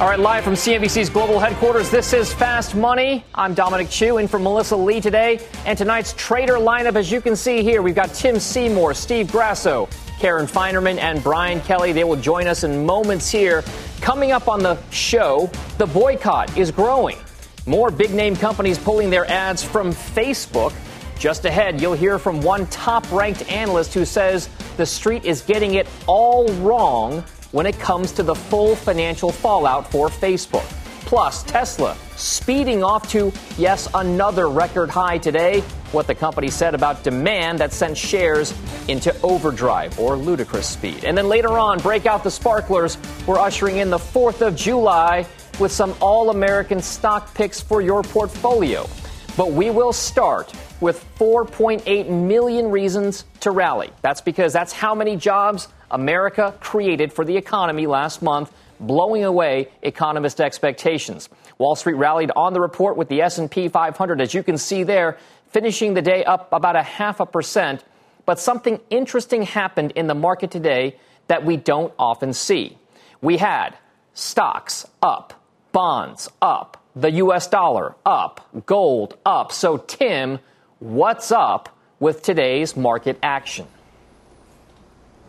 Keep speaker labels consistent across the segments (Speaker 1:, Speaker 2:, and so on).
Speaker 1: All right, live from CNBC's global headquarters, this is Fast Money. I'm Dominic Chu in for Melissa Lee today. And tonight's trader lineup, as you can see here, we've got Tim Seymour, Steve Grasso, Karen Finerman, and Brian Kelly. They will join us in moments here. Coming up on the show, the boycott is growing. More big name companies pulling their ads from Facebook. Just ahead, you'll hear from one top ranked analyst who says the street is getting it all wrong when it comes to the full financial fallout for Facebook. Plus, Tesla speeding off to, yes, another record high today. What the company said about demand that sent shares into overdrive or ludicrous speed. And then later on, break out the sparklers. We're ushering in the 4th of July with some all American stock picks for your portfolio. But we will start with 4.8 million reasons to rally. That's because that's how many jobs America created for the economy last month, blowing away economist expectations. Wall Street rallied on the report with the S&P 500 as you can see there, finishing the day up about a half a percent, but something interesting happened in the market today that we don't often see. We had stocks up, bonds up, the US dollar up, gold up. So Tim, what's up with today's market action?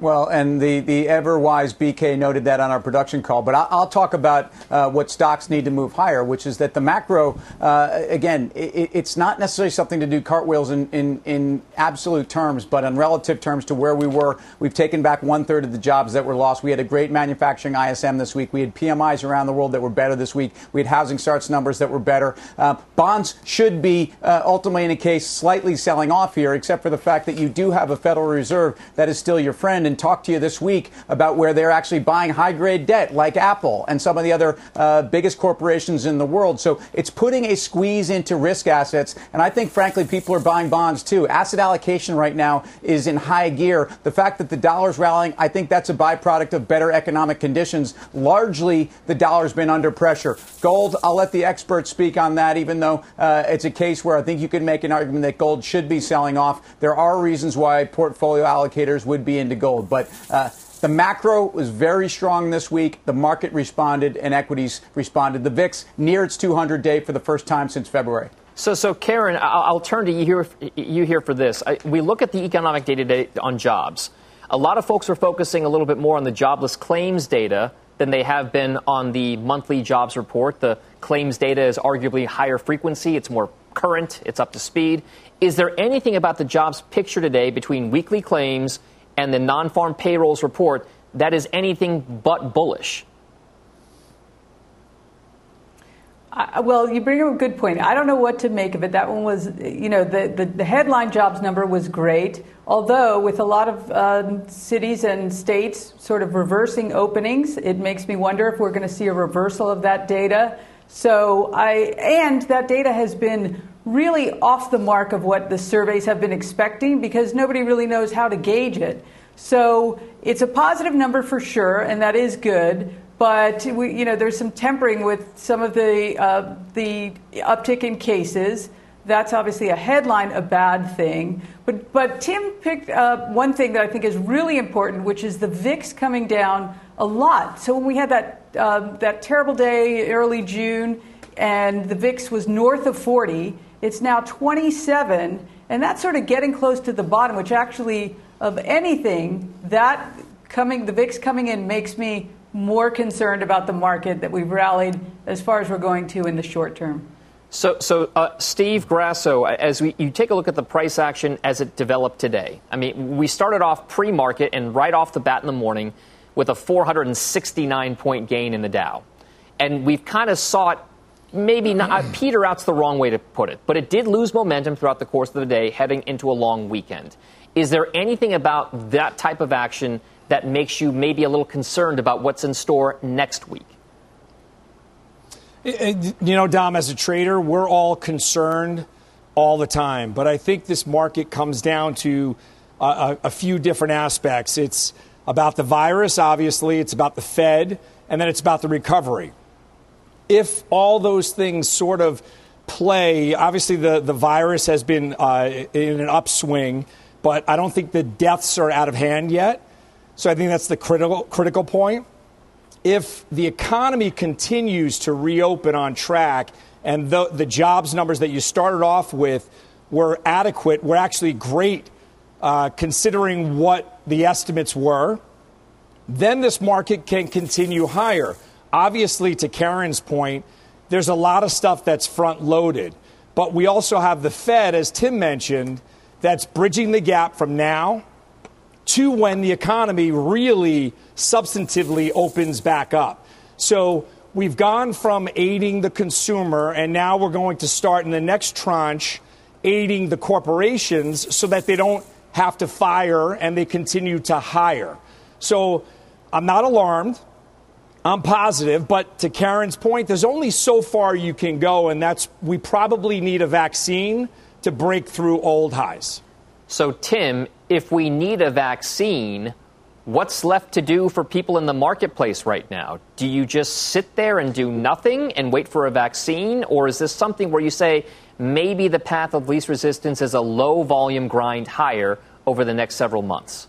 Speaker 2: Well, and the, the ever wise BK noted that on our production call. But I'll, I'll talk about uh, what stocks need to move higher, which is that the macro, uh, again, it, it's not necessarily something to do cartwheels in, in, in absolute terms, but in relative terms to where we were. We've taken back one third of the jobs that were lost. We had a great manufacturing ISM this week. We had PMIs around the world that were better this week. We had housing starts numbers that were better. Uh, bonds should be uh, ultimately, in a case, slightly selling off here, except for the fact that you do have a Federal Reserve that is still your friend and talk to you this week about where they're actually buying high grade debt like Apple and some of the other uh, biggest corporations in the world. So it's putting a squeeze into risk assets. And I think, frankly, people are buying bonds too. Asset allocation right now is in high gear. The fact that the dollar's rallying, I think that's a byproduct of better economic conditions. Largely, the dollar's been under pressure. Gold, I'll let the experts speak on that, even though uh, it's a case where I think you can make an argument that gold should be selling off. There are reasons why portfolio allocators would be into gold. But uh, the macro was very strong this week. The market responded and equities responded. The VIX near its 200 day for the first time since February.
Speaker 1: So, so Karen, I'll, I'll turn to you here, you here for this. I, we look at the economic data on jobs. A lot of folks are focusing a little bit more on the jobless claims data than they have been on the monthly jobs report. The claims data is arguably higher frequency, it's more current, it's up to speed. Is there anything about the jobs picture today between weekly claims and the non farm payrolls report that is anything but bullish.
Speaker 3: Uh, well, you bring up a good point. I don't know what to make of it. That one was, you know, the, the, the headline jobs number was great, although with a lot of uh, cities and states sort of reversing openings, it makes me wonder if we're going to see a reversal of that data. So I, and that data has been really off the mark of what the surveys have been expecting because nobody really knows how to gauge it. So it's a positive number for sure, and that is good. But we, you know, there's some tempering with some of the uh, the uptick in cases. That's obviously a headline, a bad thing. But but Tim picked up one thing that I think is really important, which is the VIX coming down a lot. So when we had that uh, that terrible day early June, and the VIX was north of 40 it's now 27, and that's sort of getting close to the bottom, which actually, of anything, that coming, the VIX coming in makes me more concerned about the market that we've rallied as far as we're going to in the short term.
Speaker 1: So, so uh, Steve Grasso, as we, you take a look at the price action as it developed today, I mean, we started off pre market and right off the bat in the morning with a 469 point gain in the Dow. And we've kind of saw it maybe not, uh, peter out's the wrong way to put it, but it did lose momentum throughout the course of the day heading into a long weekend. Is there anything about that type of action that makes you maybe a little concerned about what's in store next week?
Speaker 4: You know, Dom, as a trader, we're all concerned all the time. But I think this market comes down to a, a, few different aspects. It's about the virus, obviously, it's about the Fed, and then it's about the recovery. If all those things sort of play, obviously the, the virus has been uh, in an upswing, but I don't think the deaths are out of hand yet. So I think that's the critical, critical point if the economy continues to reopen on track and the, the jobs numbers that you started off with were adequate, were actually great uh, considering what the estimates were, then this market can continue higher. Obviously, to Karen's point, there's a lot of stuff that's front loaded. But we also have the Fed, as Tim mentioned, that's bridging the gap from now to when the economy really substantively opens back up. So we've gone from aiding the consumer, and now we're going to start in the next tranche aiding the corporations so that they don't have to fire and they continue to hire. So I'm not alarmed. I'm positive, but to Karen's point, there's only so far you can go, and that's we probably need a vaccine to break through old highs.
Speaker 1: So, Tim, if we need a vaccine, what's left to do for people in the marketplace right now? Do you just sit there and do nothing and wait for a vaccine? Or is this something where you say maybe the path of least resistance is a low volume grind higher over the next several months?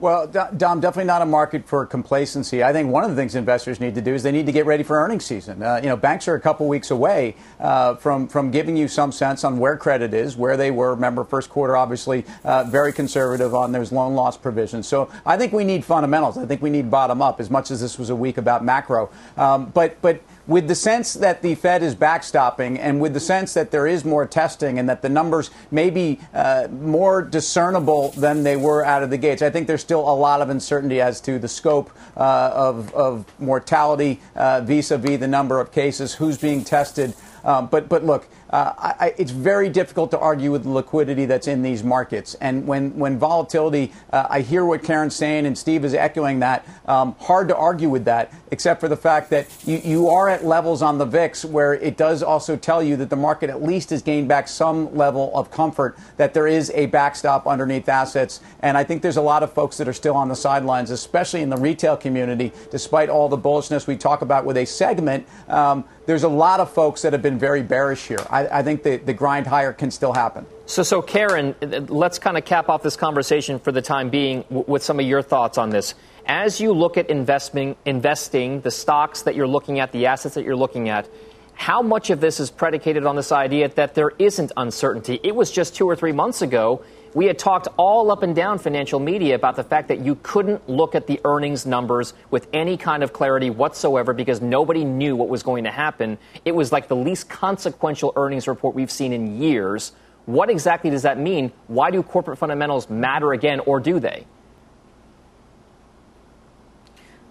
Speaker 2: Well, Dom, definitely not a market for complacency. I think one of the things investors need to do is they need to get ready for earnings season. Uh, you know, banks are a couple weeks away uh, from from giving you some sense on where credit is, where they were. Remember, first quarter obviously uh, very conservative on those loan loss provisions. So I think we need fundamentals. I think we need bottom up as much as this was a week about macro. Um, but but with the sense that the Fed is backstopping and with the sense that there is more testing and that the numbers may be uh, more discernible than they were out of the gates, I think there's still a lot of uncertainty as to the scope uh, of, of, mortality vis a vis the number of cases, who's being tested. Um, but, but look, uh, I, it's very difficult to argue with the liquidity that's in these markets. And when, when volatility, uh, I hear what Karen's saying, and Steve is echoing that. Um, hard to argue with that, except for the fact that you, you are at levels on the VIX where it does also tell you that the market at least has gained back some level of comfort that there is a backstop underneath assets. And I think there's a lot of folks that are still on the sidelines, especially in the retail community, despite all the bullishness we talk about with a segment. Um, there's a lot of folks that have been very bearish here. I, I think the, the grind higher can still happen.
Speaker 1: So, so Karen, uh, let's kind of cap off this conversation for the time being w- with some of your thoughts on this. As you look at investing, investing, the stocks that you're looking at, the assets that you're looking at, how much of this is predicated on this idea that there isn't uncertainty? It was just two or three months ago we had talked all up and down financial media about the fact that you couldn't look at the earnings numbers with any kind of clarity whatsoever because nobody knew what was going to happen. It was like the least consequential earnings report we've seen in years. What exactly does that mean? Why do corporate fundamentals matter again, or do they?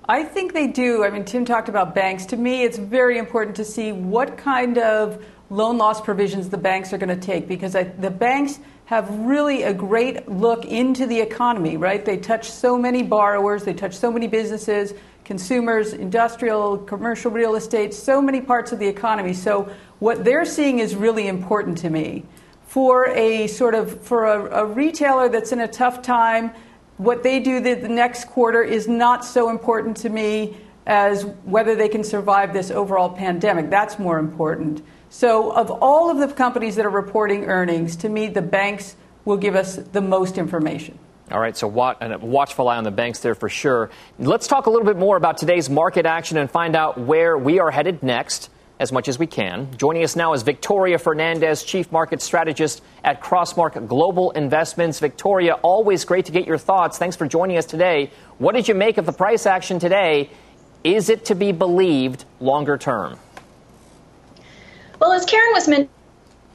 Speaker 3: I think they do. I mean, Tim talked about banks. To me, it's very important to see what kind of loan loss provisions the banks are going to take because I, the banks have really a great look into the economy, right? They touch so many borrowers, they touch so many businesses, consumers, industrial, commercial real estate, so many parts of the economy. So what they're seeing is really important to me. For a sort of for a, a retailer that's in a tough time, what they do the, the next quarter is not so important to me as whether they can survive this overall pandemic. That's more important. So, of all of the companies that are reporting earnings, to me, the banks will give us the most information.
Speaker 1: All right, so watch, a watchful eye on the banks there for sure. Let's talk a little bit more about today's market action and find out where we are headed next as much as we can. Joining us now is Victoria Fernandez, Chief Market Strategist at Crossmark Global Investments. Victoria, always great to get your thoughts. Thanks for joining us today. What did you make of the price action today? Is it to be believed longer term?
Speaker 5: Well, as Karen was mentioning,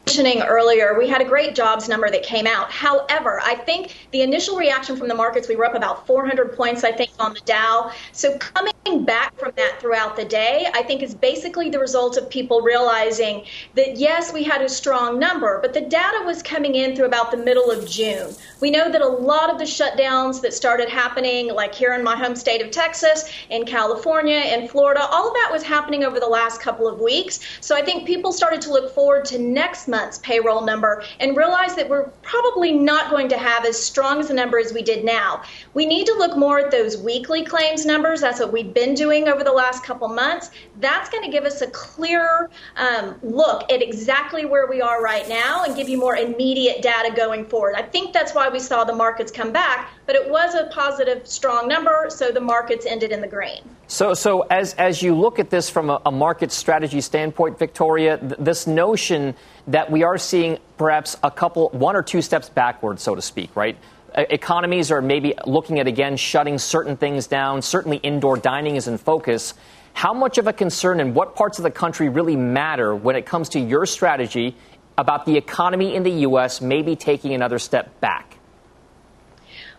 Speaker 5: mentioning earlier, we had a great jobs number that came out. However, I think the initial reaction from the markets, we were up about 400 points, I think, on the Dow. So coming back from that throughout the day, I think is basically the result of people realizing that yes, we had a strong number, but the data was coming in through about the middle of June. We know that a lot of the shutdowns that started happening, like here in my home state of Texas, in California, in Florida, all of that was happening over the last couple of weeks. So I think people started to look forward to next month month's payroll number and realize that we're probably not going to have as strong as a number as we did now. We need to look more at those weekly claims numbers. That's what we've been doing over the last couple months. That's going to give us a clearer um, look at exactly where we are right now and give you more immediate data going forward. I think that's why we saw the markets come back, but it was a positive, strong number, so the markets ended in the green.
Speaker 1: So, so as, as you look at this from a, a market strategy standpoint, Victoria, th- this notion that we are seeing perhaps a couple, one or two steps backward, so to speak, right? Economies are maybe looking at again shutting certain things down. Certainly, indoor dining is in focus. How much of a concern and what parts of the country really matter when it comes to your strategy about the economy in the U.S. maybe taking another step back?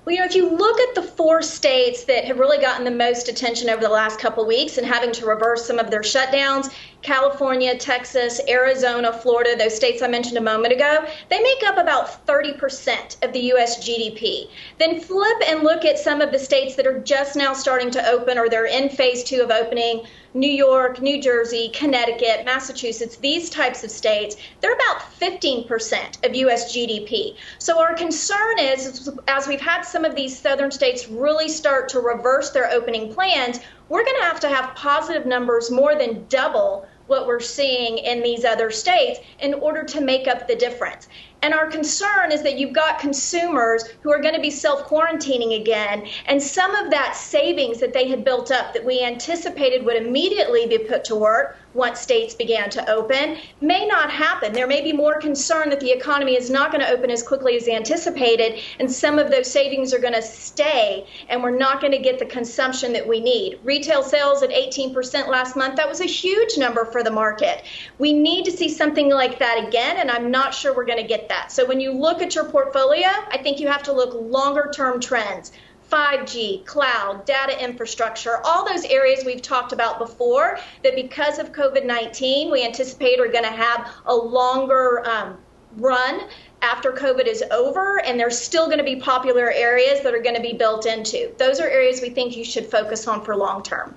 Speaker 5: Well, you know, if you look at the four states that have really gotten the most attention over the last couple weeks and having to reverse some of their shutdowns, California, Texas, Arizona, Florida, those states I mentioned a moment ago, they make up about 30% of the U.S. GDP. Then flip and look at some of the states that are just now starting to open or they're in phase two of opening. New York, New Jersey, Connecticut, Massachusetts, these types of states, they're about 15% of U.S. GDP. So our concern is, as we've had some of these southern states really start to reverse their opening plans, we're going to have to have positive numbers more than double what we're seeing in these other states in order to make up the difference. And our concern is that you've got consumers who are going to be self quarantining again, and some of that savings that they had built up that we anticipated would immediately be put to work once states began to open may not happen. There may be more concern that the economy is not going to open as quickly as anticipated, and some of those savings are going to stay, and we're not going to get the consumption that we need. Retail sales at 18% last month, that was a huge number for the market. We need to see something like that again, and I'm not sure we're going to get that. So when you look at your portfolio, I think you have to look longer term trends. 5G, cloud, data infrastructure, all those areas we've talked about before that because of COVID 19, we anticipate are going to have a longer um, run after COVID is over, and there's still going to be popular areas that are going to be built into. Those are areas we think you should focus on for long term.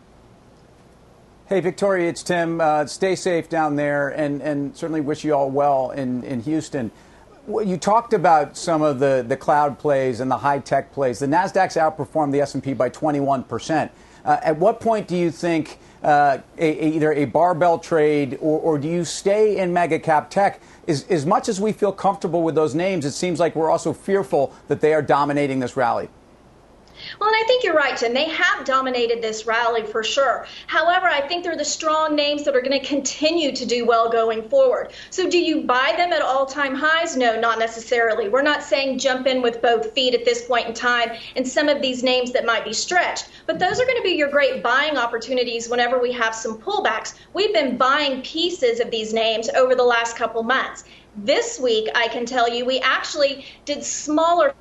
Speaker 2: Hey, Victoria, it's Tim. Uh, stay safe down there, and, and certainly wish you all well in, in Houston. You talked about some of the, the cloud plays and the high tech plays. The Nasdaq's outperformed the S&P by 21 percent. Uh, at what point do you think uh, a, a, either a barbell trade or, or, do you stay in mega cap tech? Is, as much as we feel comfortable with those names, it seems like we're also fearful that they are dominating this rally.
Speaker 5: Well, and I think you're right, Tim. They have dominated this rally for sure. However, I think they're the strong names that are going to continue to do well going forward. So, do you buy them at all time highs? No, not necessarily. We're not saying jump in with both feet at this point in time and some of these names that might be stretched. But those are going to be your great buying opportunities whenever we have some pullbacks. We've been buying pieces of these names over the last couple months. This week, I can tell you, we actually did smaller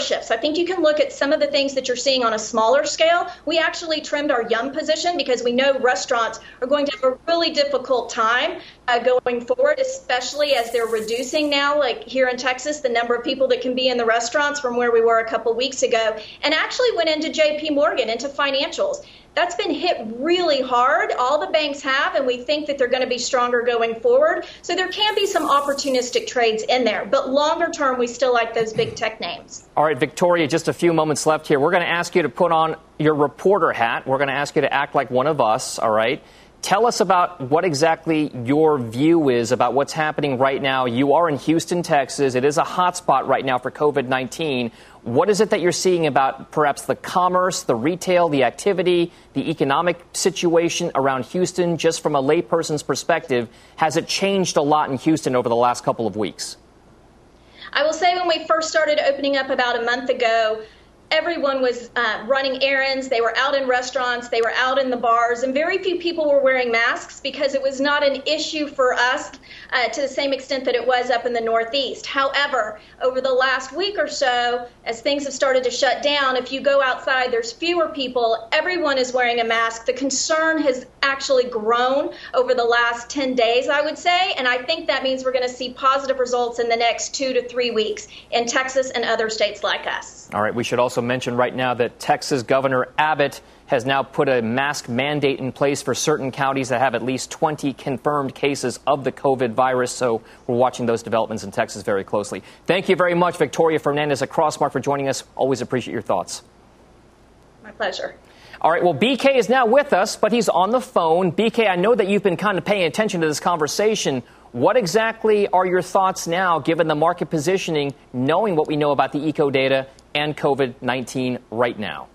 Speaker 5: shifts. I think you can look at some of the things that you're seeing on a smaller scale. We actually trimmed our Yum position because we know restaurants are going to have a really difficult time uh, going forward, especially as they're reducing now, like here in Texas, the number of people that can be in the restaurants from where we were a couple weeks ago, and actually went into JP Morgan, into financials that's been hit really hard. All the banks have, and we think that they're going to be stronger going forward. So there can be some opportunistic trades in there. But longer term, we still like those big tech names.
Speaker 1: All right, Victoria, just a few moments left here. We're going to ask you to put on your reporter hat. We're going to ask you to act like one of us, all right? Tell us about what exactly your view is about what's happening right now. You are in Houston, Texas. It is a hotspot right now for COVID 19. What is it that you're seeing about perhaps the commerce, the retail, the activity, the economic situation around Houston, just from a layperson's perspective? Has it changed a lot in Houston over the last couple of weeks?
Speaker 5: I will say when we first started opening up about a month ago, everyone was uh, running errands. They were out in restaurants, they were out in the bars, and very few people were wearing masks because it was not an issue for us uh, to the same extent that it was up in the Northeast. However, over the last week or so, as things have started to shut down, if you go outside, there's fewer people. Everyone is wearing a mask. The concern has actually grown over the last 10 days, I would say, and I think that means we're going to see positive results in the next two to three weeks in Texas and other states like us.
Speaker 1: All right, we should also mention right now that Texas Governor Abbott has now put a mask mandate in place for certain counties that have at least 20 confirmed cases of the COVID virus. So we're watching those developments in Texas very closely. Thank you very much, Victoria Fernandez at Crossmark, for joining us. Always appreciate your thoughts.
Speaker 5: My pleasure.
Speaker 1: All right, well, BK is now with us, but he's on the phone. BK, I know that you've been kind of paying attention to this conversation. What exactly are your thoughts now, given the market positioning, knowing what we know about the eco data and COVID 19 right now?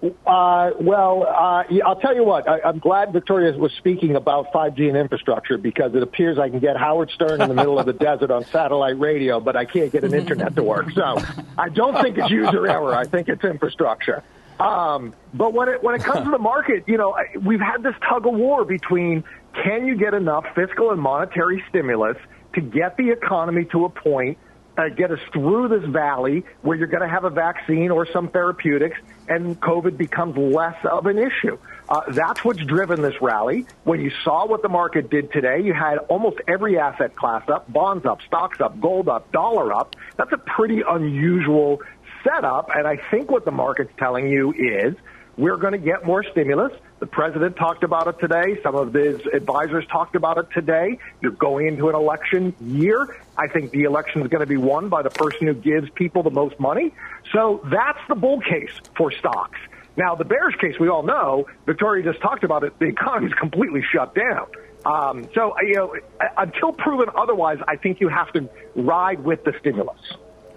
Speaker 6: Uh, well, uh, I'll tell you what. I, I'm glad Victoria was speaking about 5G and infrastructure because it appears I can get Howard Stern in the middle of the desert on satellite radio, but I can't get an internet to work. So I don't think it's user error. I think it's infrastructure. Um, but when it when it comes to the market, you know, we've had this tug of war between can you get enough fiscal and monetary stimulus to get the economy to a point uh, get us through this valley where you're going to have a vaccine or some therapeutics and COVID becomes less of an issue. Uh, that's what's driven this rally. When you saw what the market did today, you had almost every asset class up, bonds up, stocks up, gold up, dollar up. That's a pretty unusual setup. And I think what the market's telling you is we're going to get more stimulus. The president talked about it today. Some of his advisors talked about it today. You're going into an election year. I think the election is going to be won by the person who gives people the most money. So that's the bull case for stocks. Now, the bearish case, we all know, Victoria just talked about it, the economy is completely shut down. Um, so, you know, until proven otherwise, I think you have to ride with the stimulus.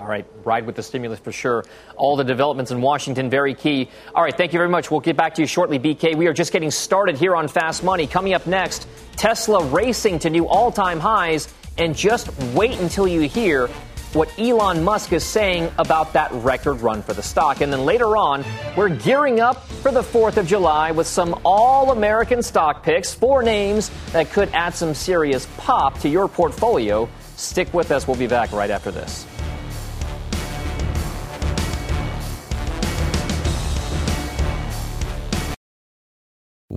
Speaker 1: All right, ride with the stimulus for sure. All the developments in Washington, very key. All right, thank you very much. We'll get back to you shortly, BK. We are just getting started here on Fast Money. Coming up next, Tesla racing to new all time highs. And just wait until you hear what Elon Musk is saying about that record run for the stock. And then later on, we're gearing up for the 4th of July with some all American stock picks, four names that could add some serious pop to your portfolio. Stick with us. We'll be back right after this.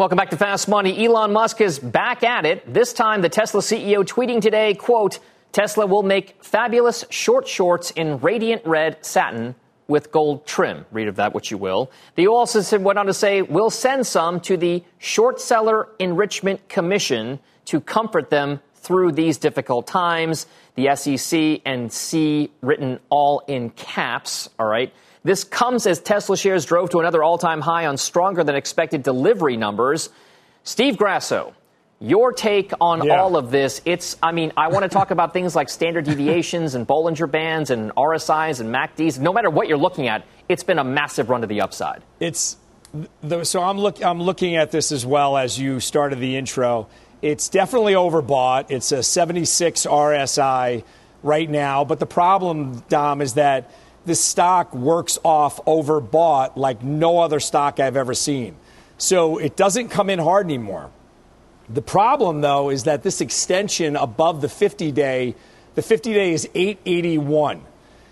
Speaker 1: Welcome back to Fast Money. Elon Musk is back at it. This time, the Tesla CEO tweeting today, quote, Tesla will make fabulous short shorts in radiant red satin with gold trim. Read of that what you will. The also went on to say, we'll send some to the Short Seller Enrichment Commission to comfort them through these difficult times. The SEC and C written all in caps. All right. This comes as Tesla shares drove to another all time high on stronger than expected delivery numbers. Steve Grasso, your take on yeah. all of this. It's, I mean, I want to talk about things like standard deviations and Bollinger Bands and RSIs and MACDs. No matter what you're looking at, it's been a massive run to the upside.
Speaker 4: It's, the, so I'm, look, I'm looking at this as well as you started the intro. It's definitely overbought. It's a 76 RSI right now. But the problem, Dom, is that this stock works off overbought like no other stock I've ever seen. So it doesn't come in hard anymore. The problem, though, is that this extension above the 50 day, the 50 day is 881.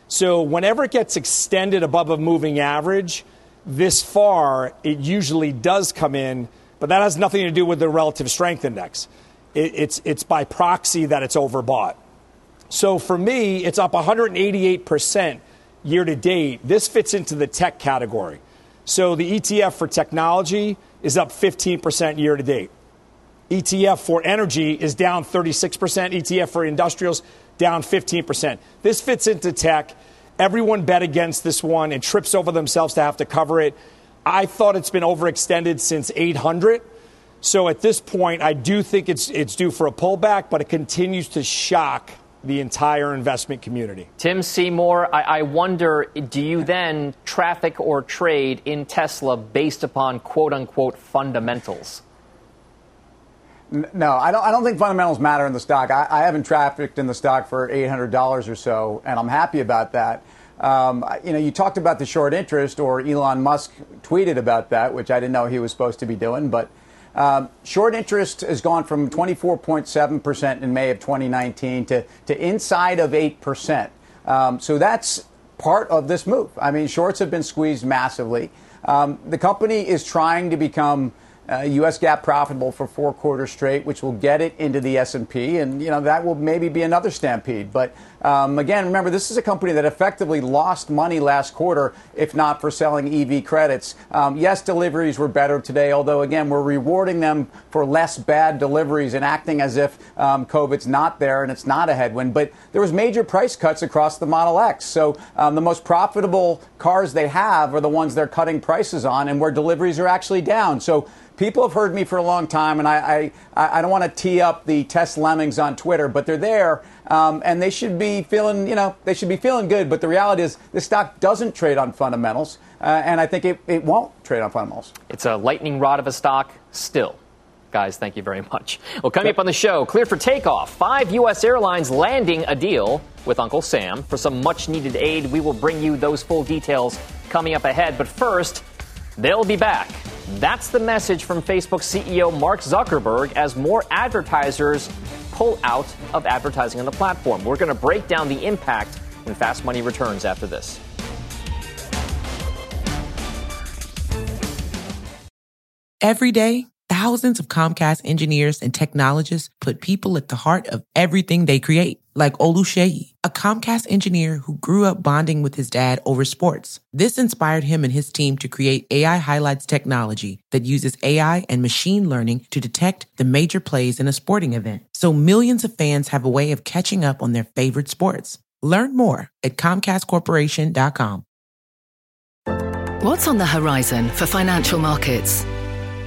Speaker 4: So whenever it gets extended above a moving average, this far, it usually does come in, but that has nothing to do with the relative strength index. It, it's, it's by proxy that it's overbought. So for me, it's up 188% year to date. This fits into the tech category. So the ETF for technology is up 15% year to date. ETF for energy is down 36%. ETF for industrials down 15%. This fits into tech. Everyone bet against this one and trips over themselves to have to cover it. I thought it's been overextended since 800. So at this point, I do think it's, it's due for a pullback, but it continues to shock the entire investment community.
Speaker 1: Tim Seymour, I, I, wonder do you then traffic or trade in Tesla based upon quote unquote fundamentals?
Speaker 2: No, I don't, I don't think fundamentals matter in the stock. I, I haven't trafficked in the stock for $800 or so, and I'm happy about that. Um, you know, you talked about the short interest, or Elon Musk tweeted about that, which I didn't know he was supposed to be doing, but um, short interest has gone from 24.7% in May of 2019 to, to inside of 8%. Um, so that's part of this move. I mean, shorts have been squeezed massively. Um, the company is trying to become uh, U.S. GAAP profitable for four quarters straight, which will get it into the S&P, and you know that will maybe be another stampede. But um, again, remember this is a company that effectively lost money last quarter, if not for selling EV credits. Um, yes, deliveries were better today, although again we're rewarding them for less bad deliveries and acting as if um, COVID's not there and it's not a headwind. But there was major price cuts across the Model X, so um, the most profitable cars they have are the ones they're cutting prices on, and where deliveries are actually down. So people have heard me for a long time, and I, I, I don't want to tee up the test lemmings on Twitter, but they're there, um, and they should be feeling, you know, they should be feeling good. But the reality is, this stock doesn't trade on fundamentals, uh, and I think it, it won't trade on fundamentals.
Speaker 1: It's a lightning rod of a stock still. Guys, thank you very much. Well, coming up on the show, clear for takeoff. Five U.S. airlines landing a deal with Uncle Sam for some much needed aid. We will bring you those full details coming up ahead. But first, they'll be back. That's the message from Facebook CEO Mark Zuckerberg as more advertisers pull out of advertising on the platform. We're going to break down the impact when Fast Money returns after this.
Speaker 7: Every day, thousands of Comcast engineers and technologists put people at the heart of everything they create like Oluseyi, a Comcast engineer who grew up bonding with his dad over sports. This inspired him and his team to create AI Highlights technology that uses AI and machine learning to detect the major plays in a sporting event. So millions of fans have a way of catching up on their favorite sports. Learn more at ComcastCorporation.com.
Speaker 8: What's on the horizon for financial markets?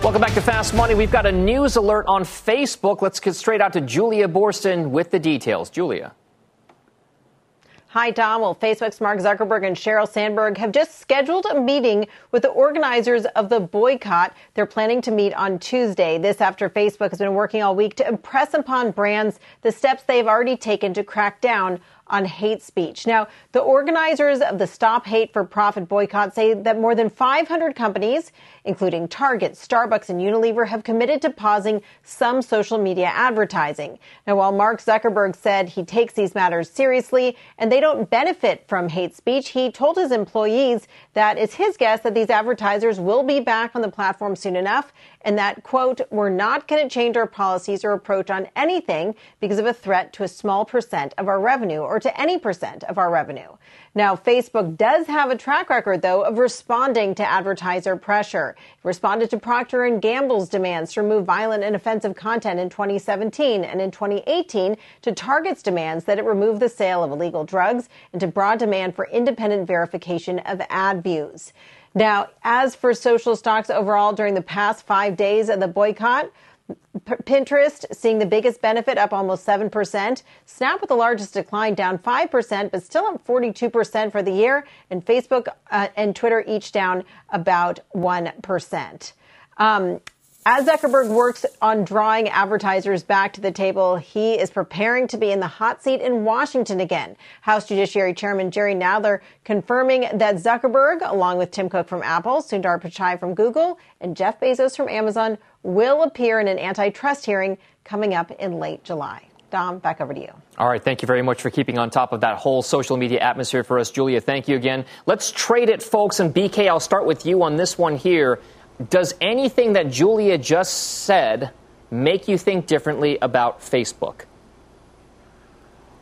Speaker 1: Welcome back to Fast Money. We've got a news alert on Facebook. Let's get straight out to Julia Boorstin with the details. Julia.
Speaker 9: Hi, Dom. Well, Facebook's Mark Zuckerberg and Sheryl Sandberg have just scheduled a meeting with the organizers of the boycott. They're planning to meet on Tuesday. This after Facebook has been working all week to impress upon brands the steps they've already taken to crack down on hate speech. Now, the organizers of the Stop Hate for Profit boycott say that more than 500 companies, including Target, Starbucks, and Unilever, have committed to pausing some social media advertising. Now, while Mark Zuckerberg said he takes these matters seriously and they don't benefit from hate speech, he told his employees that it's his guess that these advertisers will be back on the platform soon enough and that, quote, we're not going to change our policies or approach on anything because of a threat to a small percent of our revenue or to any percent of our revenue. Now, Facebook does have a track record, though, of responding to advertiser pressure. It responded to Procter & Gamble's demands to remove violent and offensive content in 2017 and in 2018 to Target's demands that it remove the sale of illegal drugs and to broad demand for independent verification of ad views. Now, as for social stocks overall during the past five days of the boycott, Pinterest seeing the biggest benefit, up almost 7%. Snap with the largest decline, down 5%, but still up 42% for the year. And Facebook uh, and Twitter each down about 1%. Um, as Zuckerberg works on drawing advertisers back to the table, he is preparing to be in the hot seat in Washington again. House Judiciary Chairman Jerry Nadler confirming that Zuckerberg, along with Tim Cook from Apple, Sundar Pichai from Google, and Jeff Bezos from Amazon, will appear in an antitrust hearing coming up in late July. Dom, back over to you.
Speaker 1: All right. Thank you very much for keeping on top of that whole social media atmosphere for us, Julia. Thank you again. Let's trade it, folks. And BK, I'll start with you on this one here. Does anything that Julia just said make you think differently about Facebook?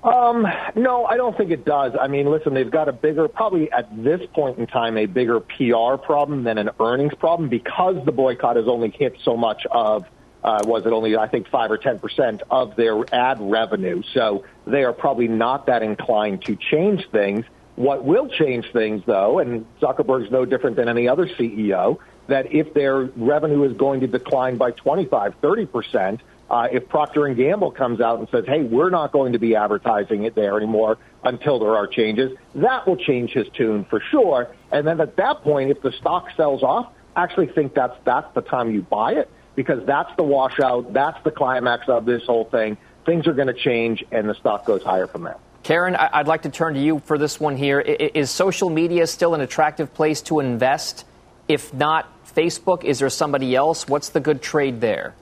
Speaker 6: Um, no, I don't think it does. I mean, listen, they've got a bigger, probably at this point in time, a bigger PR problem than an earnings problem because the boycott has only hit so much of, uh, was it only, I think, 5 or 10% of their ad revenue. So they are probably not that inclined to change things. What will change things, though, and Zuckerberg's no different than any other CEO, that if their revenue is going to decline by 25, 30 percent, uh, if Procter and Gamble comes out and says, "Hey, we're not going to be advertising it there anymore until there are changes," that will change his tune for sure. And then at that point, if the stock sells off, I actually think that's that's the time you buy it because that's the washout, that's the climax of this whole thing. Things are going to change, and the stock goes higher from there.
Speaker 1: Karen, I'd like to turn to you for this one here. Is social media still an attractive place to invest? If not Facebook? Is there somebody else? What's the good trade there?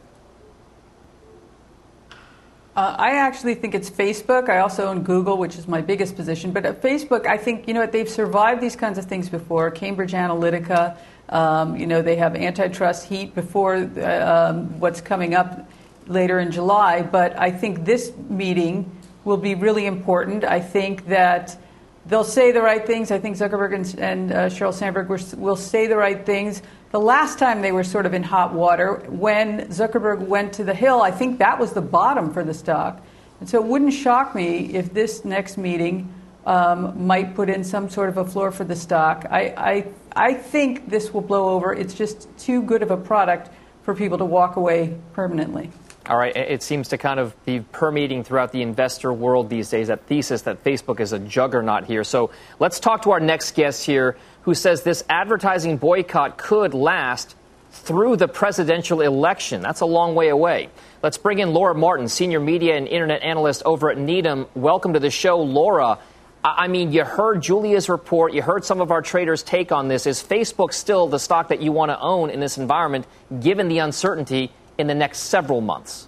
Speaker 3: Uh, I actually think it's Facebook. I also own Google, which is my biggest position. But at Facebook, I think you know what they've survived these kinds of things before. Cambridge Analytica, um, you know, they have antitrust heat before uh, um, what's coming up later in July. But I think this meeting will be really important. I think that they'll say the right things. I think Zuckerberg and, and uh, Sheryl Sandberg will say the right things. The last time they were sort of in hot water, when Zuckerberg went to the Hill, I think that was the bottom for the stock. And so it wouldn't shock me if this next meeting um, might put in some sort of a floor for the stock. I, I, I think this will blow over. It's just too good of a product for people to walk away permanently.
Speaker 1: All right, it seems to kind of be permeating throughout the investor world these days that thesis that Facebook is a juggernaut here. So let's talk to our next guest here who says this advertising boycott could last through the presidential election. That's a long way away. Let's bring in Laura Martin, senior media and internet analyst over at Needham. Welcome to the show, Laura. I mean, you heard Julia's report. You heard some of our traders' take on this. Is Facebook still the stock that you want to own in this environment, given the uncertainty in the next several months?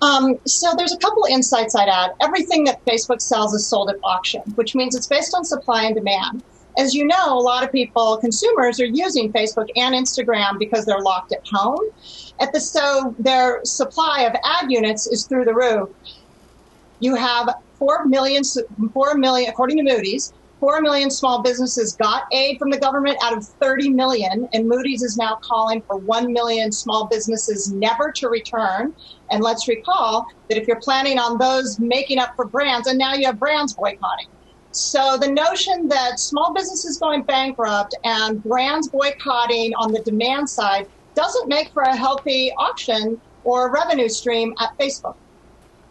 Speaker 10: Um, so there's a couple insights I'd add. Everything that Facebook sells is sold at auction, which means it's based on supply and demand as you know, a lot of people, consumers, are using Facebook and Instagram because they're locked at home. At the so their supply of ad units is through the roof. You have four million, four million, according to Moody's, four million small businesses got aid from the government out of 30 million, and Moody's is now calling for one million small businesses never to return. And let's recall that if you're planning on those making up for brands, and now you have brands boycotting. So the notion that small businesses going bankrupt and brands boycotting on the demand side doesn't make for a healthy auction or revenue stream at Facebook.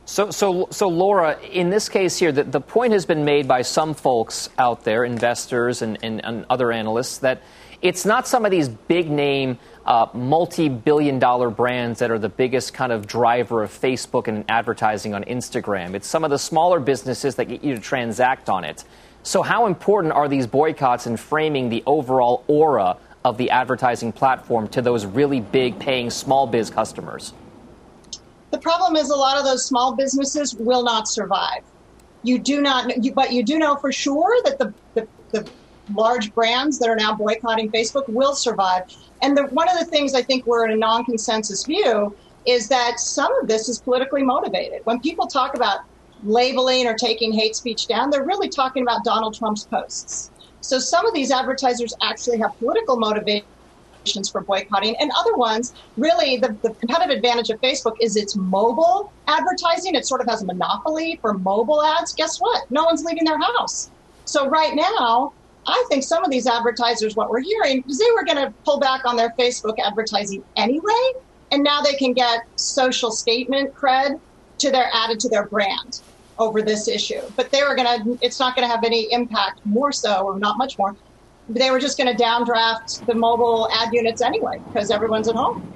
Speaker 1: So, so, so Laura, in this case here, the, the point has been made by some folks out there, investors and, and, and other analysts, that it's not some of these big name, uh, multi billion dollar brands that are the biggest kind of driver of Facebook and advertising on Instagram. It's some of the smaller businesses that get you to transact on it. So, how important are these boycotts in framing the overall aura of the advertising platform to those really big paying small biz customers?
Speaker 10: The problem is a lot of those small businesses will not survive. You do not, you, but you do know for sure that the, the, the large brands that are now boycotting Facebook will survive. And the, one of the things I think we're in a non consensus view is that some of this is politically motivated. When people talk about labeling or taking hate speech down, they're really talking about Donald Trump's posts. So some of these advertisers actually have political motivations for boycotting, and other ones, really, the, the competitive advantage of Facebook is its mobile advertising. It sort of has a monopoly for mobile ads. Guess what? No one's leaving their house. So right now, I think some of these advertisers, what we're hearing, is they were going to pull back on their Facebook advertising anyway. and now they can get social statement cred to their added to their brand over this issue. But they were going to, it's not going to have any impact more so, or not much more. They were just going to downdraft the mobile ad units anyway because everyone's at home.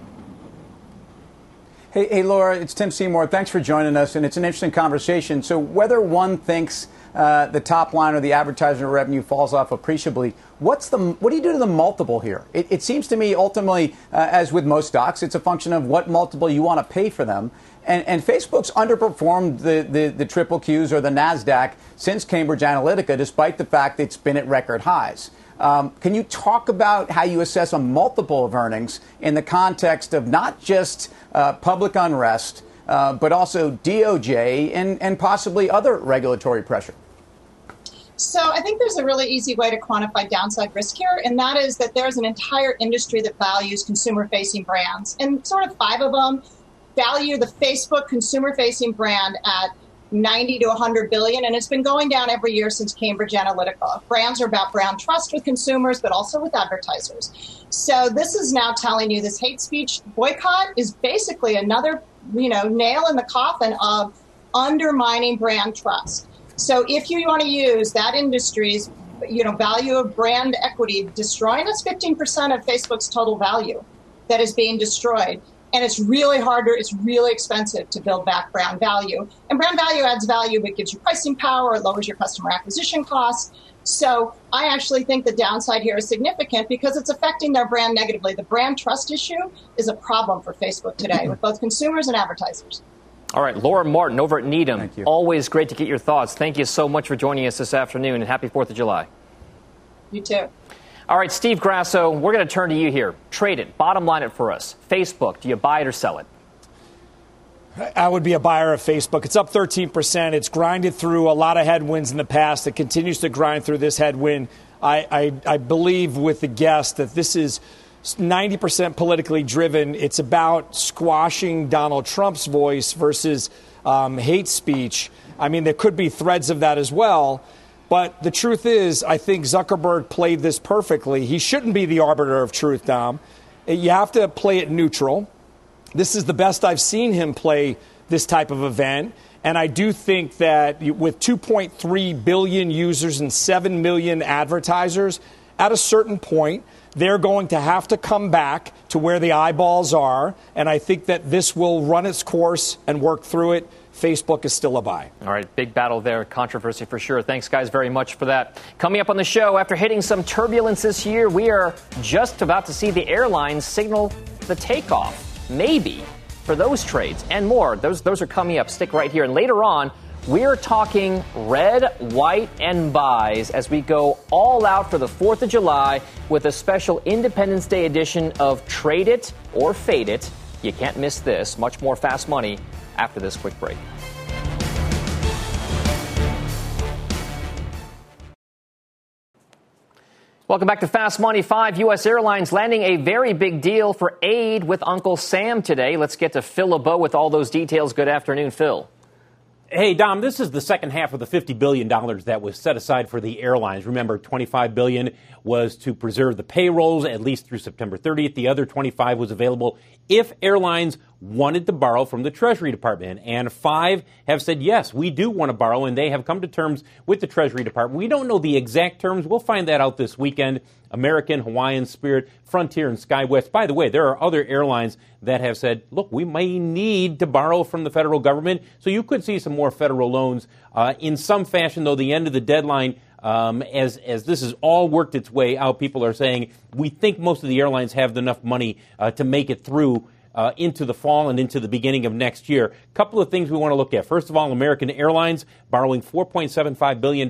Speaker 2: Hey, hey, Laura, it's Tim Seymour. Thanks for joining us, and it's an interesting conversation. So, whether one thinks uh, the top line or the advertising revenue falls off appreciably, what's the what do you do to the multiple here? It, it seems to me, ultimately, uh, as with most stocks, it's a function of what multiple you want to pay for them. And, and Facebook's underperformed the, the, the triple Qs or the NASDAQ since Cambridge Analytica, despite the fact it's been at record highs. Um, can you talk about how you assess a multiple of earnings in the context of not just uh, public unrest, uh, but also DOJ and, and possibly other regulatory pressure?
Speaker 10: So I think there's a really easy way to quantify downside risk here, and that is that there's an entire industry that values consumer-facing brands, and sort of five of them value the Facebook consumer-facing brand at 90 to 100 billion, and it's been going down every year since Cambridge Analytica. Brands are about brand trust with consumers, but also with advertisers. So this is now telling you this hate speech boycott is basically another, you know, nail in the coffin of undermining brand trust. So if you want to use that industry's, you know, value of brand equity, destroying us 15% of Facebook's total value that is being destroyed and it's really harder, it's really expensive to build back brand value. And brand value adds value, but gives you pricing power, it lowers your customer acquisition costs. So I actually think the downside here is significant because it's affecting their brand negatively. The brand trust issue is a problem for Facebook today with both consumers and advertisers.
Speaker 1: All right, Laura Martin over at Needham. Thank you. Always great to get your thoughts. Thank you so much for joining us this afternoon and happy 4th of July.
Speaker 10: You too.
Speaker 1: All right, Steve Grasso, we're going to turn to you here. Trade it, bottom line it for us. Facebook, do you buy it or sell it?
Speaker 4: I would be a buyer of Facebook. It's up 13%. It's grinded through a lot of headwinds in the past. It continues to grind through this headwind. I, I, I believe with the guest that this is 90% politically driven. It's about squashing Donald Trump's voice versus um, hate speech. I mean, there could be threads of that as well. But the truth is, I think Zuckerberg played this perfectly. He shouldn't be the arbiter of truth, Dom. You have to play it neutral. This is the best I've seen him play this type of event. And I do think that with 2.3 billion users and 7 million advertisers, at a certain point, they're going to have to come back to where the eyeballs are. And I think that this will run its course and work through it Facebook is still a buy.
Speaker 1: All right, big battle there, controversy for sure. Thanks, guys, very much for that. Coming up on the show, after hitting some turbulence this year, we are just about to see the airlines signal the takeoff, maybe, for those trades and more. Those, those are coming up. Stick right here. And later on, we're talking red, white, and buys as we go all out for the 4th of July with a special Independence Day edition of Trade It or Fade It. You can't miss this. Much more fast money after this quick break. Welcome back to Fast Money. Five U.S. airlines landing a very big deal for aid with Uncle Sam today. Let's get to Phil LeBeau with all those details. Good afternoon, Phil.
Speaker 11: Hey, Dom, this is the second half of the $50 billion that was set aside for the airlines. Remember, 25 billion was to preserve the payrolls at least through September 30th. The other 25 was available if airlines wanted to borrow from the Treasury Department. And five have said, yes, we do want to borrow, and they have come to terms with the Treasury Department. We don't know the exact terms. We'll find that out this weekend. American, Hawaiian, Spirit, Frontier, and SkyWest. By the way, there are other airlines that have said, look, we may need to borrow from the federal government. So you could see some more federal loans uh, in some fashion, though the end of the deadline um, as as this has all worked its way out, people are saying we think most of the airlines have enough money uh, to make it through. Uh, into the fall and into the beginning of next year. A couple of things we want to look at. First of all, American Airlines borrowing $4.75 billion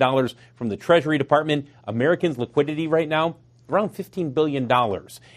Speaker 11: from the Treasury Department. Americans' liquidity right now, around $15 billion.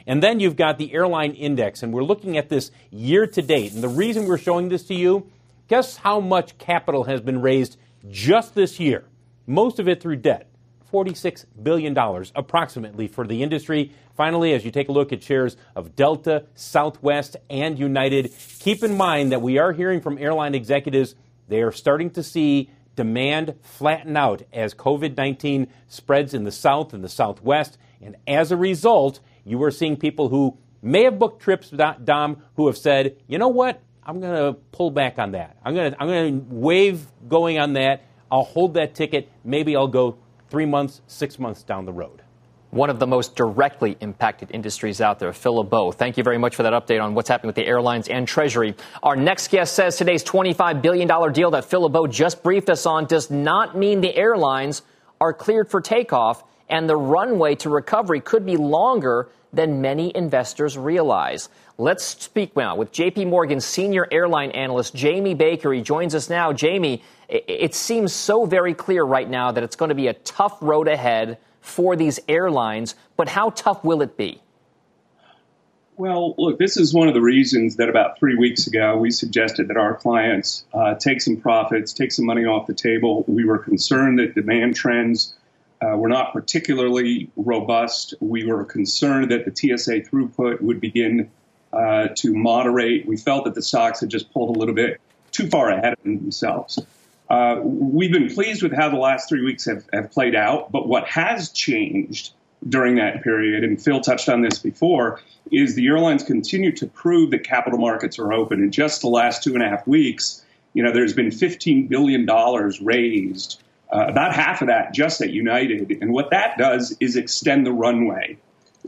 Speaker 11: And then you've got the airline index, and we're looking at this year to date. And the reason we're showing this to you, guess how much capital has been raised just this year? Most of it through debt. $46 billion approximately for the industry. Finally, as you take a look at shares of Delta, Southwest, and United, keep in mind that we are hearing from airline executives they are starting to see demand flatten out as COVID 19 spreads in the South and the Southwest. And as a result, you are seeing people who may have booked trips, Dom, who have said, you know what, I'm going to pull back on that. I'm going to I'm going to waive going on that. I'll hold that ticket. Maybe I'll go three months, six months down the road
Speaker 1: one of the most directly impacted industries out there. Phil LeBeau, thank you very much for that update on what's happening with the airlines and Treasury. Our next guest says today's $25 billion deal that Phil LeBeau just briefed us on does not mean the airlines are cleared for takeoff, and the runway to recovery could be longer than many investors realize. Let's speak now with JP Morgan senior airline analyst Jamie Baker. He joins us now. Jamie, it seems so very clear right now that it's going to be a tough road ahead for these airlines, but how tough will it be?
Speaker 12: Well, look, this is one of the reasons that about three weeks ago we suggested that our clients uh, take some profits, take some money off the table. We were concerned that demand trends uh, were not particularly robust. We were concerned that the TSA throughput would begin uh, to moderate. We felt that the stocks had just pulled a little bit too far ahead of themselves. Uh, we've been pleased with how the last three weeks have, have played out, but what has changed during that period, and Phil touched on this before, is the airlines continue to prove that capital markets are open. In just the last two and a half weeks, you know, there's been $15 billion raised, uh, about half of that just at United. And what that does is extend the runway.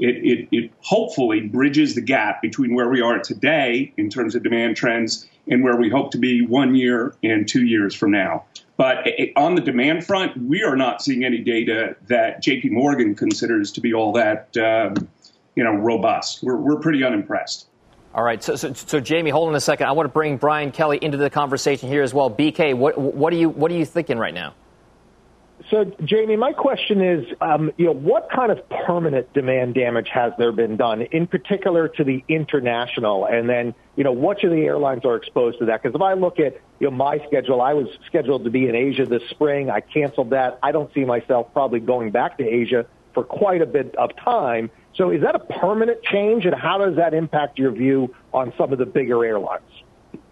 Speaker 12: It, it, it hopefully bridges the gap between where we are today in terms of demand trends and where we hope to be one year and two years from now. But on the demand front, we are not seeing any data that JP Morgan considers to be all that, um, you know, robust. We're, we're pretty unimpressed.
Speaker 1: All right. So, so, so, Jamie, hold on a second. I want to bring Brian Kelly into the conversation here as well. BK, what, what, are, you, what are you thinking right now?
Speaker 6: So, Jamie, my question is, um, you know, what kind of permanent demand damage has there been done, in particular to the international? And then, you know, which of the airlines are exposed to that? Because if I look at, you know, my schedule, I was scheduled to be in Asia this spring. I canceled that. I don't see myself probably going back to Asia for quite a bit of time. So, is that a permanent change, and how does that impact your view on some of the bigger airlines?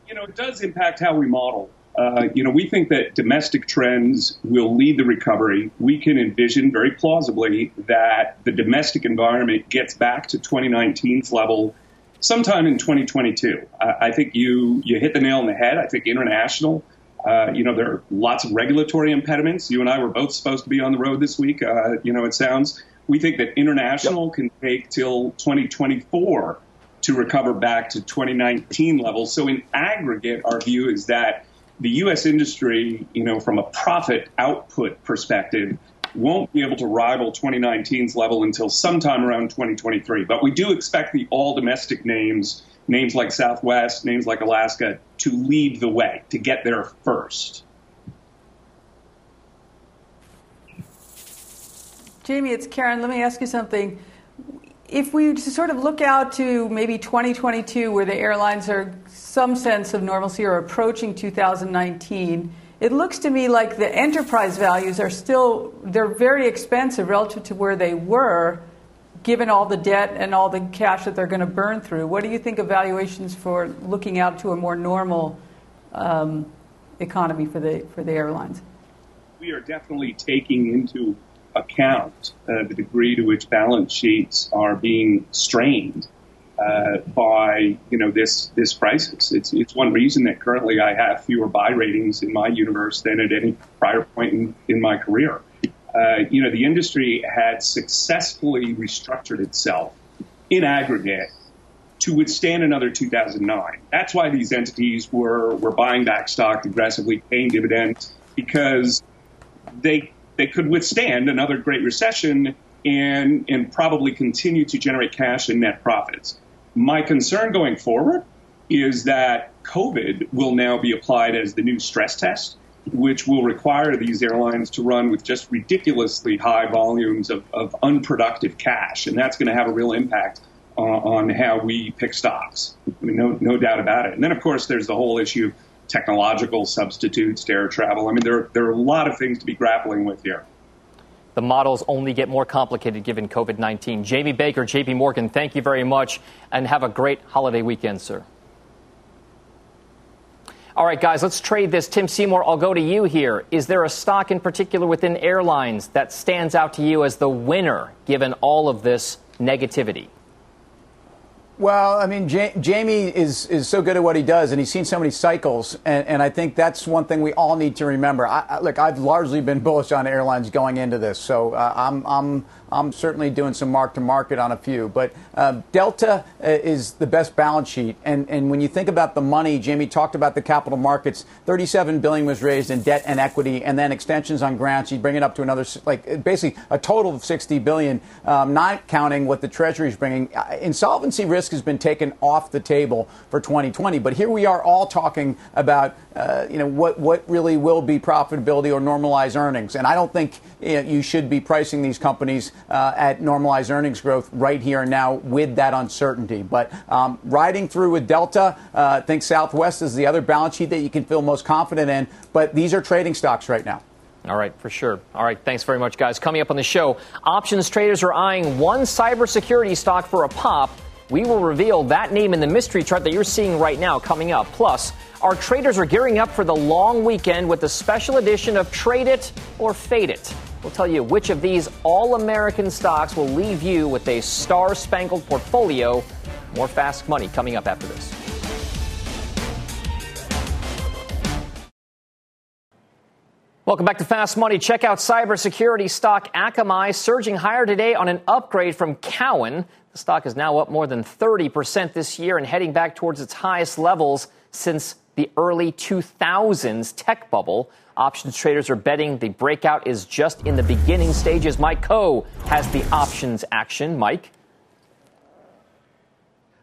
Speaker 12: You know, it does impact how we model uh, you know, we think that domestic trends will lead the recovery. We can envision very plausibly that the domestic environment gets back to 2019's level sometime in 2022. Uh, I think you you hit the nail on the head. I think international. Uh, you know, there are lots of regulatory impediments. You and I were both supposed to be on the road this week. Uh, you know, it sounds. We think that international yep. can take till 2024 to recover back to 2019 levels. So, in aggregate, our view is that the U.S. industry, you know, from a profit output perspective, won't be able to rival 2019's level until sometime around 2023. But we do expect the all domestic names, names like Southwest, names like Alaska, to lead the way, to get there first.
Speaker 3: Jamie, it's Karen. Let me ask you something if we sort of look out to maybe 2022, where the airlines are some sense of normalcy or approaching 2019, it looks to me like the enterprise values are still they're very expensive relative to where they were, given all the debt and all the cash that they're going to burn through. What do you think of valuations for looking out to a more normal um, economy for the for the airlines?
Speaker 12: We are definitely taking into account uh, the degree to which balance sheets are being strained uh, by you know this this crisis. It's it's one reason that currently I have fewer buy ratings in my universe than at any prior point in, in my career. Uh, you know the industry had successfully restructured itself in aggregate to withstand another 2009. That's why these entities were were buying back stock aggressively, paying dividends because they they could withstand another great recession and, and probably continue to generate cash and net profits. My concern going forward is that COVID will now be applied as the new stress test, which will require these airlines to run with just ridiculously high volumes of, of unproductive cash. And that's going to have a real impact on, on how we pick stocks. I mean, no, no doubt about it. And then, of course, there's the whole issue technological substitutes to air travel. I mean, there, there are a lot of things to be grappling with here.
Speaker 1: The models only get more complicated given COVID 19. Jamie Baker, JP Morgan, thank you very much and have a great holiday weekend, sir. All right, guys, let's trade this. Tim Seymour, I'll go to you here. Is there a stock in particular within airlines that stands out to you as the winner given all of this negativity?
Speaker 2: Well, I mean, Jamie is, is so good at what he does, and he's seen so many cycles, and, and I think that's one thing we all need to remember. I, I, look, I've largely been bullish on airlines going into this, so uh, I'm, I'm I'm certainly doing some mark to market on a few. But uh, Delta uh, is the best balance sheet. And, and when you think about the money, Jamie talked about the capital markets. 37 billion was raised in debt and equity, and then extensions on grants. You bring it up to another, like basically a total of 60 billion, um, not counting what the Treasury is bringing. Uh, insolvency risk has been taken off the table for 2020. But here we are all talking about, uh, you know, what, what really will be profitability or normalized earnings. And I don't think you, know, you should be pricing these companies uh, at normalized earnings growth right here and now with that uncertainty. But um, riding through with Delta, uh, I think Southwest is the other balance sheet that you can feel most confident in. But these are trading stocks right now.
Speaker 1: All right, for sure. All right, thanks very much, guys. Coming up on the show, options traders are eyeing one cybersecurity stock for a pop. We will reveal that name in the mystery chart that you're seeing right now coming up. Plus, our traders are gearing up for the long weekend with the special edition of Trade It or Fade It. We'll tell you which of these all American stocks will leave you with a star spangled portfolio. More fast money coming up after this. Welcome back to Fast Money. Check out cybersecurity stock Akamai surging higher today on an upgrade from Cowen. The stock is now up more than 30% this year and heading back towards its highest levels since the early 2000s tech bubble. Options traders are betting the breakout is just in the beginning stages. Mike Khouw has the options action. Mike?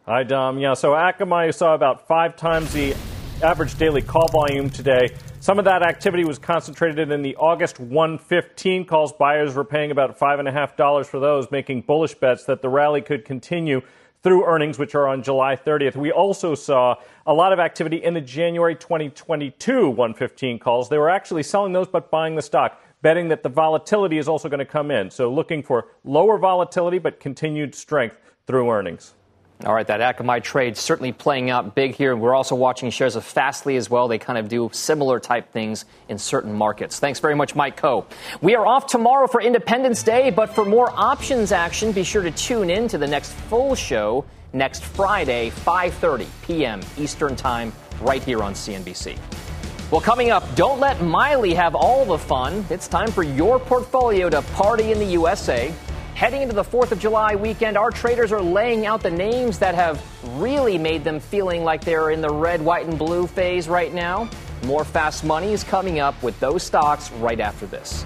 Speaker 13: Hi, Dom. Yeah, so Akamai saw about five times the average daily call volume today. Some of that activity was concentrated in the August 115 calls. Buyers were paying about $5.5 for those, making bullish bets that the rally could continue through earnings, which are on July 30th. We also saw a lot of activity in the January 2022 115 calls. They were actually selling those but buying the stock, betting that the volatility is also going to come in. So looking for lower volatility but continued strength through earnings.
Speaker 1: All right, that Akamai trade certainly playing out big here. We're also watching shares of Fastly as well. They kind of do similar type things in certain markets. Thanks very much, Mike Khouw. We are off tomorrow for Independence Day, but for more options action, be sure to tune in to the next full show next Friday, 5:30 p.m. Eastern Time, right here on CNBC. Well, coming up, don't let Miley have all the fun. It's time for your portfolio to party in the USA. Heading into the 4th of July weekend, our traders are laying out the names that have really made them feeling like they're in the red, white, and blue phase right now. More fast money is coming up with those stocks right after this.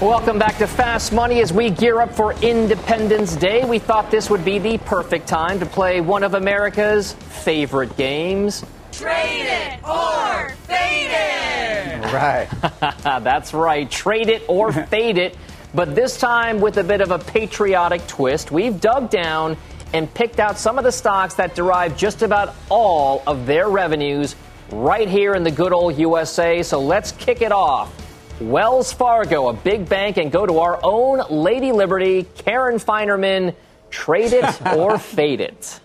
Speaker 1: Welcome back to Fast Money as we gear up for Independence Day. We thought this would be the perfect time to play one of America's favorite games
Speaker 14: Trade it or fade it.
Speaker 2: Right.
Speaker 1: That's right. Trade it or fade it. But this time with a bit of a patriotic twist, we've dug down and picked out some of the stocks that derive just about all of their revenues right here in the good old USA. So let's kick it off. Wells Fargo, a big bank, and go to our own Lady Liberty, Karen Finerman. Trade it or fade it.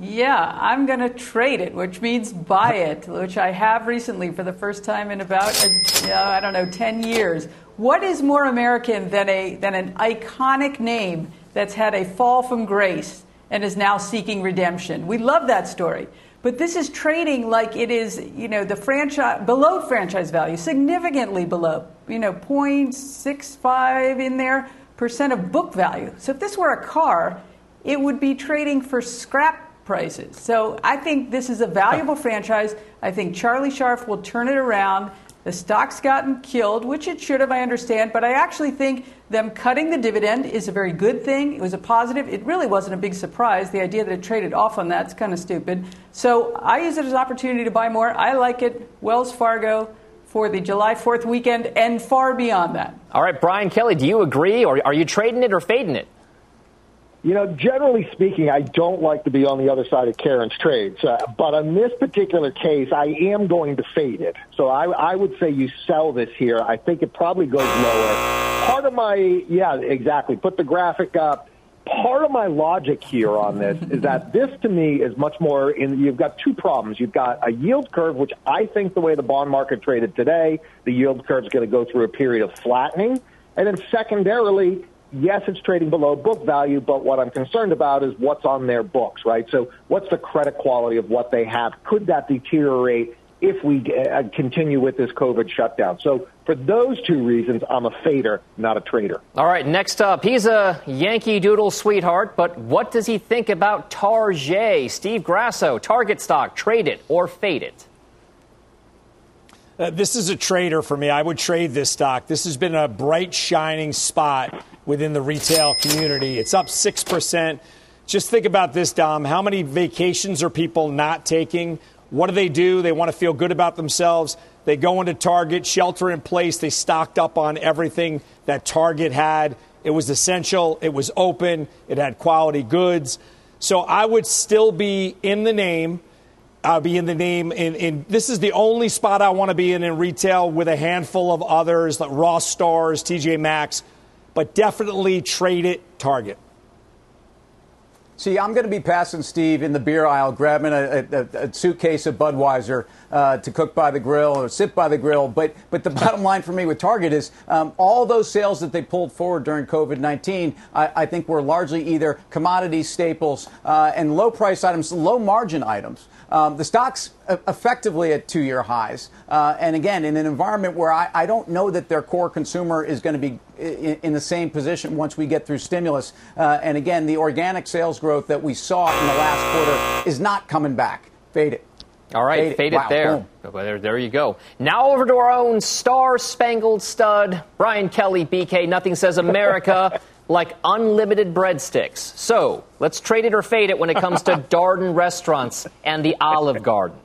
Speaker 3: Yeah, I'm going to trade it, which means buy it, which I have recently for the first time in about, a, uh, I don't know, 10 years. What is more American than, a, than an iconic name that's had a fall from grace and is now seeking redemption? We love that story. But this is trading like it is, you know, the franchise below franchise value, significantly below, you know, 0.65 in there percent of book value. So if this were a car, it would be trading for scrap prices. So I think this is a valuable franchise. I think Charlie Scharf will turn it around. The stock's gotten killed, which it should have, I understand, but I actually think them cutting the dividend is a very good thing. It was a positive. It really wasn't a big surprise. The idea that it traded off on that's kind of stupid. So I use it as an opportunity to buy more. I like it. Wells Fargo for the July 4th weekend and far beyond that.
Speaker 1: All right, Brian Kelly, do you agree, or are you trading it or fading it?
Speaker 6: You know, generally speaking, I don't like to be on the other side of Karen's trades. Uh, but on this particular case, I am going to fade it. So I, I would say you sell this here. I think it probably goes lower. Part of my, yeah, exactly. Put the graphic up. part of my logic here on this is that this to me is much more in you've got two problems. You've got a yield curve, which I think the way the bond market traded today, the yield curve is going to go through a period of flattening. And then secondarily, yes, it's trading below book value, but what I'm concerned about is what's on their books, right? So what's the credit quality of what they have? Could that deteriorate if we uh, continue with this COVID shutdown? So for those two reasons, I'm a fader, not a trader.
Speaker 1: All right, next up, he's a Yankee Doodle sweetheart, but what does he think about Target? Steve Grasso, Target stock, trade it or fade it?
Speaker 4: Uh, this is a trader for me. I would trade this stock. This has been a bright, shining spot within the retail community. It's up 6%. Just think about this, Dom. How many vacations are people not taking? What do they do? They want to feel good about themselves. They go into Target, shelter in place. They stocked up on everything that Target had. It was essential, it was open, it had quality goods. So I would still be in the name. I'll be in the name. In, in this is the only spot I want to be in in retail with a handful of others like Ross Stores, TJ Maxx, but definitely trade it Target.
Speaker 2: See, I'm going to be passing Steve in the beer aisle, grabbing a, a, a suitcase of Budweiser uh, to cook by the grill or sit by the grill. But but the bottom line for me with Target is um, all those sales that they pulled forward during COVID 19, I, I, think were largely either commodity staples uh, and low price items, low margin items. Um, the stock's effectively at two year highs. Uh, and again, in an environment where I, I, don't know that their core consumer is going to be in, in, the same position once we get through stimulus. Uh, and again, the organic sales growth that we saw in the last quarter is not coming back. Fade it.
Speaker 1: All right, fade, fade it, wow, there. there. There you go. Now over to our own star spangled stud, Brian Kelly, BK. Nothing says America like unlimited breadsticks. So let's trade it or fade it when it comes to Darden restaurants and the Olive Garden.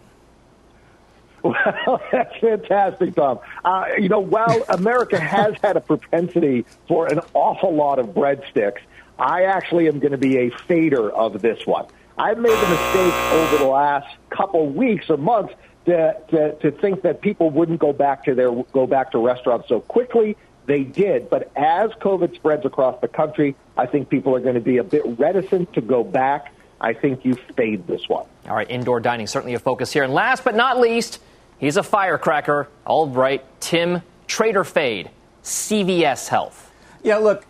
Speaker 6: Well, that's fantastic, Dom. Uh, you know, while America has had a propensity for an awful lot of breadsticks, I actually am going to be a fader of this one. I've made the mistake over the last couple weeks or months to, to, to think that people wouldn't go back to their go back to restaurants so quickly they did. But as COVID spreads across the country, I think people are going to be a bit reticent to go back. I think you fade this one.
Speaker 1: All right, indoor dining certainly a focus here. And last but not least, he's a firecracker. All right, Tim Trader Fade, CVS Health.
Speaker 2: Yeah, look,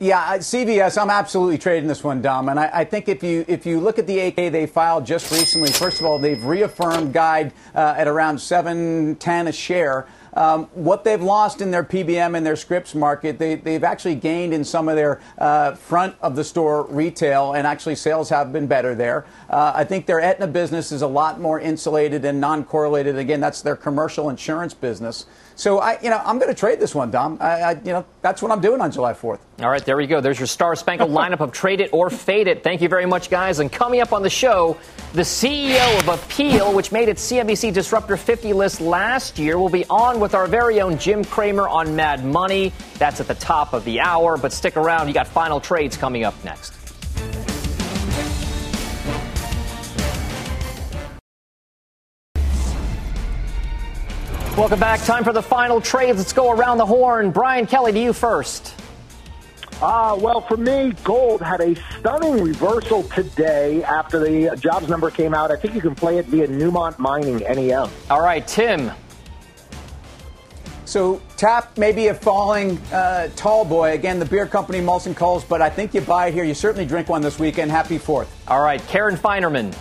Speaker 2: yeah, CVS. I'm absolutely trading this one, Dom. And I, I, think if you if you look at the 8-K they filed just recently, first of all, they've reaffirmed guide uh, at around 710 a share. Um, what they've lost in their PBM and their scripts market, they, they've actually gained in some of their uh, front of the store retail, and actually sales have been better there. Uh, I think their Aetna business is a lot more insulated and non correlated. Again, that's their commercial insurance business. So I, you know, I'm going to trade this one, Dom. I, I, you know, that's what I'm doing on July 4th.
Speaker 1: All right, there we go. There's your star spangled lineup of trade it or fade it. Thank you very much, guys. And coming up on the show, the CEO of Apeel, which made its CNBC Disruptor 50 list last year, will be on with our very own Jim Cramer on Mad Money. That's at the top of the hour. But stick around. You got final trades coming up next. Welcome back. Time for the final trades. Let's go around the horn. Brian Kelly, to you first.
Speaker 6: Uh, well, for me, gold had a stunning reversal today after the jobs number came out. I think you can play it via Newmont Mining, NEM.
Speaker 1: All right, Tim.
Speaker 2: So tap maybe a falling uh, tall boy. Again, the beer company Molson Coors, but I think you buy it here. You certainly drink one this weekend. Happy Fourth.
Speaker 1: All right, Karen Finerman.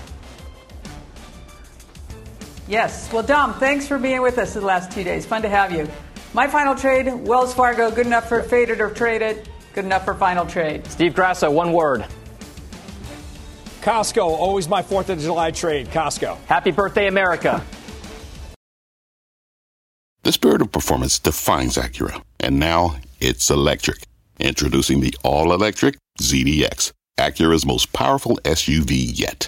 Speaker 3: Yes. Well, Dom, thanks for being with us the last two days. Fun to have you. My final trade, Wells Fargo, good enough for faded or traded, good enough for final trade.
Speaker 1: Steve Grasso, one word.
Speaker 4: Costco, always my 4th of July trade. Costco.
Speaker 1: Happy birthday, America.
Speaker 15: The spirit of performance defines Acura, and now it's electric. Introducing the all electric ZDX, Acura's most powerful SUV yet.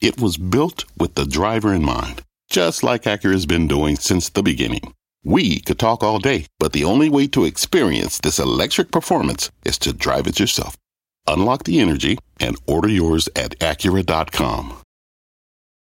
Speaker 15: It was built with the driver in mind, just like Acura's been doing since the beginning. We could talk all day, but the only way to experience this electric performance is to drive it yourself. Unlock the energy and order yours at Acura.com.